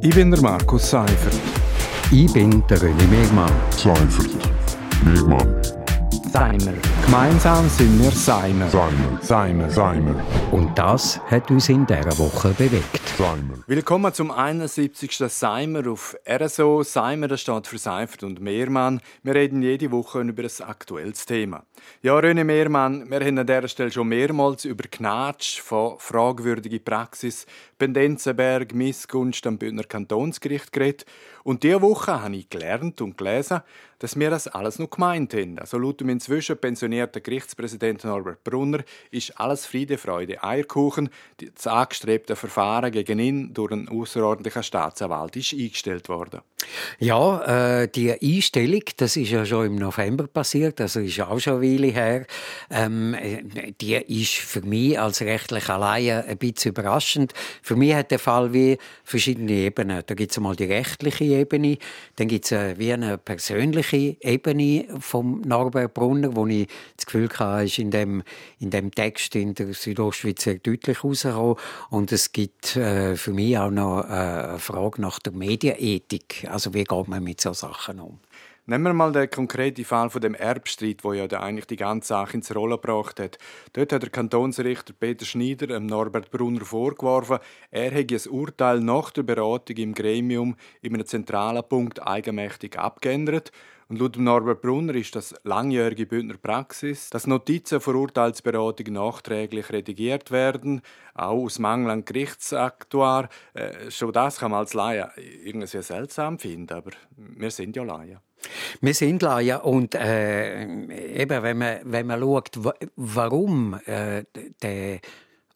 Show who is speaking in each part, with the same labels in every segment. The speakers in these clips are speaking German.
Speaker 1: Ich bin der Markus Seifert.
Speaker 2: Ich bin der René Megmann.
Speaker 3: Seifert. Megmann.
Speaker 1: Seimer. Gemeinsam sind wir Seimer.
Speaker 3: Seimer.
Speaker 1: Seimer.
Speaker 3: Seimer.
Speaker 2: Und das hat uns in dieser Woche bewegt.
Speaker 3: Seimer.
Speaker 1: Willkommen zum 71. Seimer auf RSO. Seimer das steht für Seifert und Mehrmann. Wir reden jede Woche über ein aktuelles Thema. Ja, René Mehrmann, wir haben an dieser Stelle schon mehrmals über Knatsch von fragwürdiger Praxis, Pendenzenberg, Missgunst am Bündner Kantonsgericht geredet. Und diese Woche habe ich gelernt und gelesen, dass wir das alles noch gemeint haben. Also laut dem inzwischen pensionierten Gerichtspräsident Norbert Brunner ist alles Friede, Freude, Eierkuchen. Das angestrebte Verfahren gegen ihn durch einen außerordentlichen Staatsanwalt ist eingestellt worden.
Speaker 2: Ja, äh, die Einstellung, das ist ja schon im November passiert, also ist auch schon eine Weile her. Ähm, die ist für mich als rechtlich allein ein bisschen überraschend. Für mich hat der Fall wie verschiedene Ebenen. Da gibt es einmal die rechtliche Ebene, dann gibt es äh, wie eine persönliche Ebene vom Norbert Brunner, wo ich das Gefühl hatte, ist in dem, in dem Text in der Südostschweiz sehr deutlich rausgekommen. Und es gibt äh, für mich auch noch äh, eine Frage nach der Medienethik. Also wie geht man mit solchen Sachen um?
Speaker 1: Nehmen wir mal den konkreten Fall von dem Erbstreit, wo ja eigentlich die ganze Sache ins Rollen gebracht hat. Dort hat der Kantonsrichter Peter Schneider Norbert Brunner vorgeworfen, er hätte ein Urteil nach der Beratung im Gremium in einem zentralen Punkt eigenmächtig abgeändert. Und laut Norbert Brunner ist das langjährige Bündner Praxis, dass Notizen vor Urteilsberatung nachträglich redigiert werden, auch aus Mangel an Gerichtsaktuar. Äh, schon das kann man als Laie irgendwie sehr seltsam finden, aber wir sind ja Laien.
Speaker 2: Wir sind Laien und äh, eben, wenn man, wenn man schaut, warum äh, der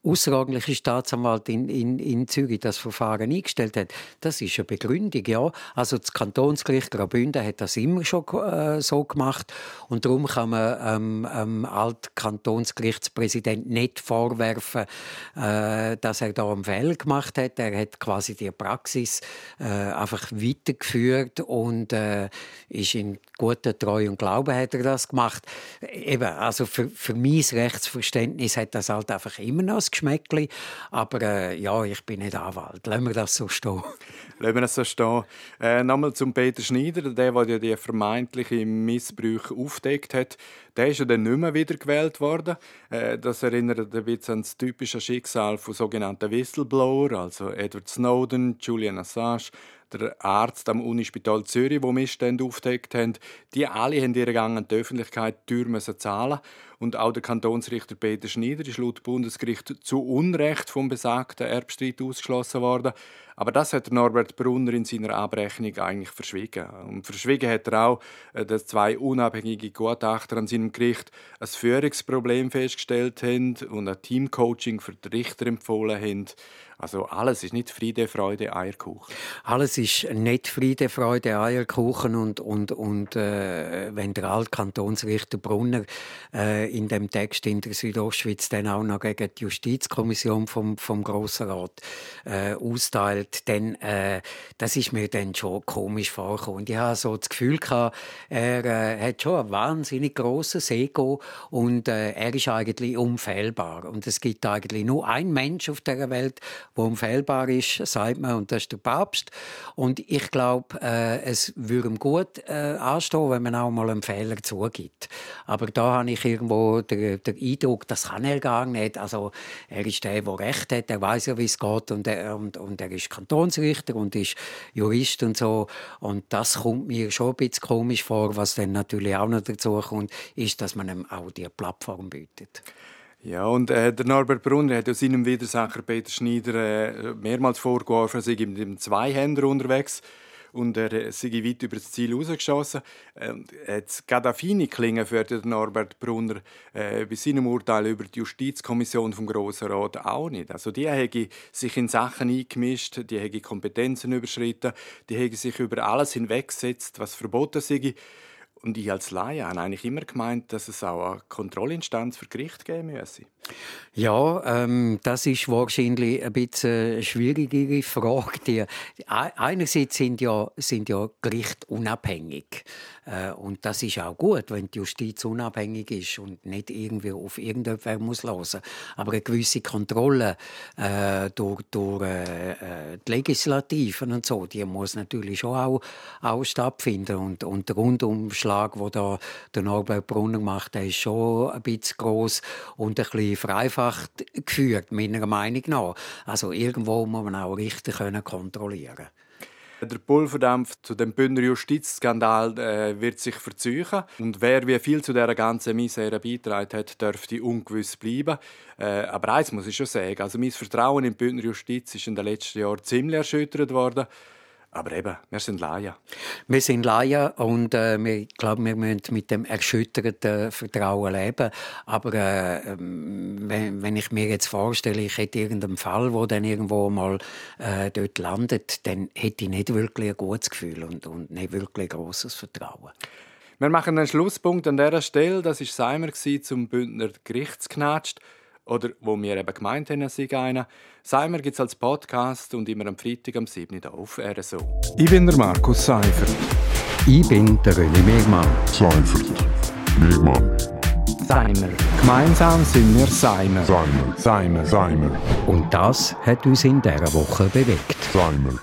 Speaker 2: außerordentliche Staatsanwalt in, in, in Zürich das Verfahren eingestellt hat, das ist eine Begründung, ja. Also das Kantonsgericht Graubünden hat das immer schon äh, so gemacht und darum kann man ähm, ähm, Altkantonsgerichtspräsident nicht vorwerfen, äh, dass er da einen Fehler gemacht hat. Er hat quasi die Praxis äh, einfach weitergeführt und äh, ist in guter Treu und Glauben hat er das gemacht. Eben, also für, für mein Rechtsverständnis hat das halt einfach immer noch Geschmäckli. Aber äh, ja, ich bin nicht Anwalt. Lassen wir das so stehen.
Speaker 1: Lassen wir das so stehen. Äh, Nochmal zum Peter Schneider, der, der die vermeintlichen Missbrüche aufdeckt hat. Der ist ja dann nicht mehr wiedergewählt worden. Äh, das erinnert ein bisschen an das typische Schicksal von sogenannten Whistleblower, also Edward Snowden, Julian Assange, der Arzt am Unispital Zürich, wo Missstände aufgedeckt haben. Die alle haben ihre Gang an die Öffentlichkeit die Tür zahlen und auch der Kantonsrichter Peter Schneider ist laut Bundesgericht zu Unrecht vom besagten Erbstreit ausgeschlossen worden. Aber das hat Norbert Brunner in seiner Abrechnung eigentlich verschwiegen. Und verschwiegen hat er auch, äh, dass zwei unabhängige Gutachter an seinem Gericht ein Führungsproblem festgestellt haben und ein Teamcoaching für die Richter empfohlen haben. Also alles ist nicht Friede, Freude, Eierkuchen.
Speaker 2: Alles ist nicht Friede, Freude, Eierkuchen und, und, und äh, wenn der Altkantonsrichter Brunner äh, in dem Text in der Südostschweiz dann auch noch gegen die Justizkommission vom, vom Grossen Rat äh, austeilt, dann äh, das ist mir dann schon komisch vorgekommen. Ich habe so das Gefühl gehabt, er äh, hat schon ein wahnsinnig grosses Ego und äh, er ist eigentlich unfehlbar. Und es gibt eigentlich nur einen Mensch auf der Welt, wo unfehlbar ist, sagt man, und das ist der Papst. Und ich glaube, äh, es würde ihm gut äh, anstehen, wenn man auch mal einen Fehler zugibt. Aber da habe ich irgendwo den, den Eindruck, das kann er gar nicht. Also er ist der, der Recht hat, er weiß ja, wie es geht und er, und, und er ist Kantonsrichter und ist Jurist und so. Und das kommt mir schon ein bisschen komisch vor, was dann natürlich auch noch dazu kommt, ist, dass man ihm auch die Plattform bietet.
Speaker 1: Ja, und äh, der Norbert Brunner hat ja seinem Widersacher Peter Schneider äh, mehrmals vorgeworfen, er sei mit dem Zweihänder unterwegs und er äh, sei weit über das Ziel rausgeschossen. Jetzt gerade feine klingen für den Norbert Brunner äh, bei seinem Urteil über die Justizkommission vom Grossen Rat auch nicht. Also die haben sich in Sachen eingemischt, die haben Kompetenzen überschritten, die haben sich über alles hinweggesetzt, was verboten sei. Und ich als Laie habe eigentlich immer gemeint, dass es auch eine Kontrollinstanz für Gericht geben müsse.
Speaker 2: Ja, ähm, das ist wahrscheinlich ein bisschen eine schwierigere Frage. Die, einerseits sind ja, sind ja Gerichte unabhängig. Äh, und das ist auch gut, wenn die Justiz unabhängig ist und nicht irgendwie auf irgendjemanden muss hören. Aber eine gewisse Kontrolle äh, durch, durch äh, äh, die Legislativen und so, die muss natürlich schon auch, auch stattfinden. Und, und der Rundumschlag, den da der Norbert Brunner macht, der ist schon ein bisschen groß und ein bisschen vereinfacht geführt, meiner Meinung nach. Also irgendwo muss man auch richtig kontrollieren können.
Speaker 1: Der Pulverdampf zu dem Bündner Justizskandal äh, wird sich verzeichen. Und wer wie viel zu dieser ganzen Misere beitragen hat, dürfte ungewiss bleiben. Äh, aber eins muss ich schon sagen, also mein Vertrauen in die Bündner Justiz ist in den letzten Jahren ziemlich erschüttert worden. Aber eben, wir sind Laien.
Speaker 2: Wir sind Laien und äh, wir glaube, wir müssen mit dem erschütterten Vertrauen leben. Aber äh, wenn, wenn, ich mir jetzt vorstelle, ich hätte irgendeinen Fall, wo dann irgendwo mal äh, dort landet, dann hätte ich nicht wirklich ein gutes Gefühl und, und nicht wirklich ein grosses Vertrauen.
Speaker 1: Wir machen einen Schlusspunkt an dieser Stelle. Das war Seimer zum Bündner Gerichtsknatsch. Oder wo wir eben gemeint haben, es sei einer. Seimer gibt es als Podcast und immer am Freitag am 7. Uhr auf RSO.
Speaker 4: Ich bin der Markus Seifert.
Speaker 2: Ich bin der René Megmann.
Speaker 3: Seifert. Megmann.
Speaker 4: Seimer. Gemeinsam sind wir Seimer.
Speaker 3: Seimer.
Speaker 4: Seimer.
Speaker 3: Seimer.
Speaker 2: Und das hat uns in dieser Woche bewegt.
Speaker 3: Seimer.